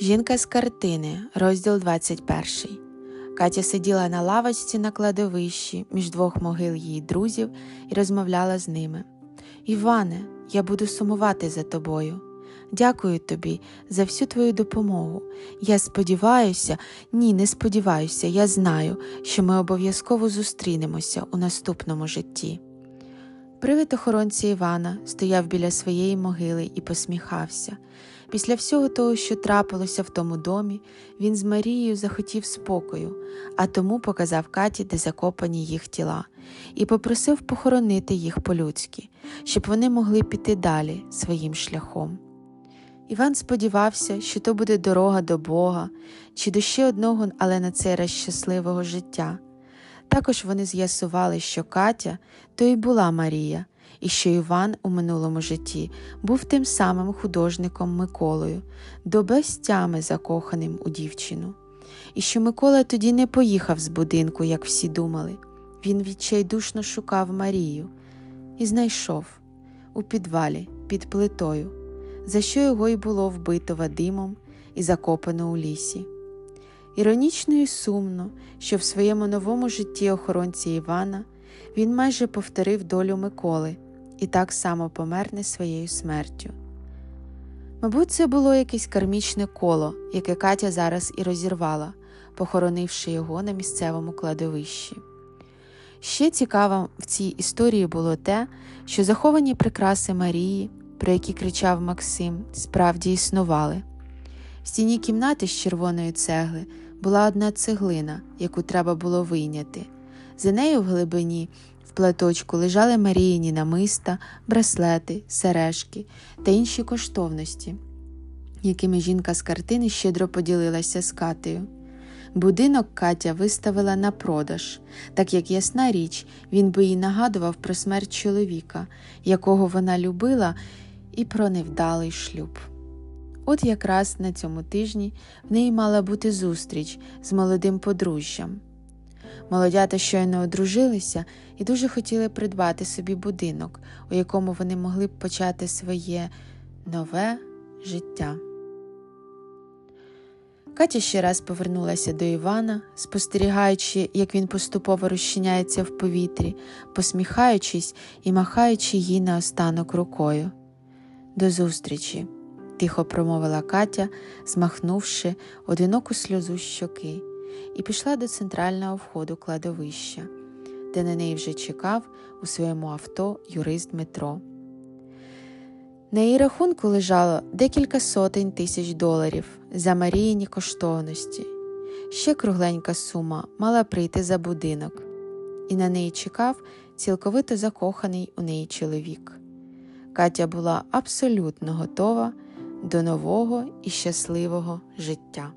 Жінка з картини, розділ 21. Катя сиділа на лавочці на кладовищі між двох могил її друзів і розмовляла з ними. Іване, я буду сумувати за тобою. Дякую тобі за всю твою допомогу. Я сподіваюся, ні, не сподіваюся, я знаю, що ми обов'язково зустрінемося у наступному житті. Привид охоронця Івана стояв біля своєї могили і посміхався. Після всього того, що трапилося в тому домі, він з Марією захотів спокою, а тому показав Каті, де закопані їх тіла, і попросив похоронити їх по-людськи, щоб вони могли піти далі своїм шляхом. Іван сподівався, що то буде дорога до Бога чи до ще одного, але на цей раз щасливого життя. Також вони з'ясували, що Катя то й була Марія, і що Іван у минулому житті був тим самим художником Миколою, до безтями закоханим у дівчину, і що Микола тоді не поїхав з будинку, як всі думали. Він відчайдушно шукав Марію і знайшов у підвалі під плитою, за що його й було вбито Вадимом і закопано у лісі. Іронічно і сумно, що в своєму новому житті охоронці Івана він майже повторив долю Миколи і так само помер не своєю смертю. Мабуть, це було якесь кармічне коло, яке Катя зараз і розірвала, похоронивши його на місцевому кладовищі. Ще цікаво в цій історії було те, що заховані прикраси Марії, про які кричав Максим, справді існували. В стіні кімнати з червоної цегли була одна цеглина, яку треба було вийняти. За нею в глибині в платочку лежали Маріїні намиста, браслети, сережки та інші коштовності, якими жінка з картини щедро поділилася з Катею. Будинок Катя виставила на продаж, так як ясна річ, він би їй нагадував про смерть чоловіка, якого вона любила, і про невдалий шлюб. От якраз на цьому тижні в неї мала бути зустріч з молодим подружжям. Молодята щойно одружилися і дуже хотіли придбати собі будинок, у якому вони могли б почати своє нове життя. Катя ще раз повернулася до Івана, спостерігаючи, як він поступово розчиняється в повітрі, посміхаючись і махаючи їй наостанок рукою. До зустрічі, тихо промовила Катя, змахнувши одиноку сльозу з щоки, і пішла до центрального входу кладовища, де на неї вже чекав у своєму авто юрист Дмитро. На її рахунку лежало декілька сотень тисяч доларів за Маріїні коштовності. Ще кругленька сума мала прийти за будинок, і на неї чекав цілковито закоханий у неї чоловік. Катя була абсолютно готова до нового і щасливого життя.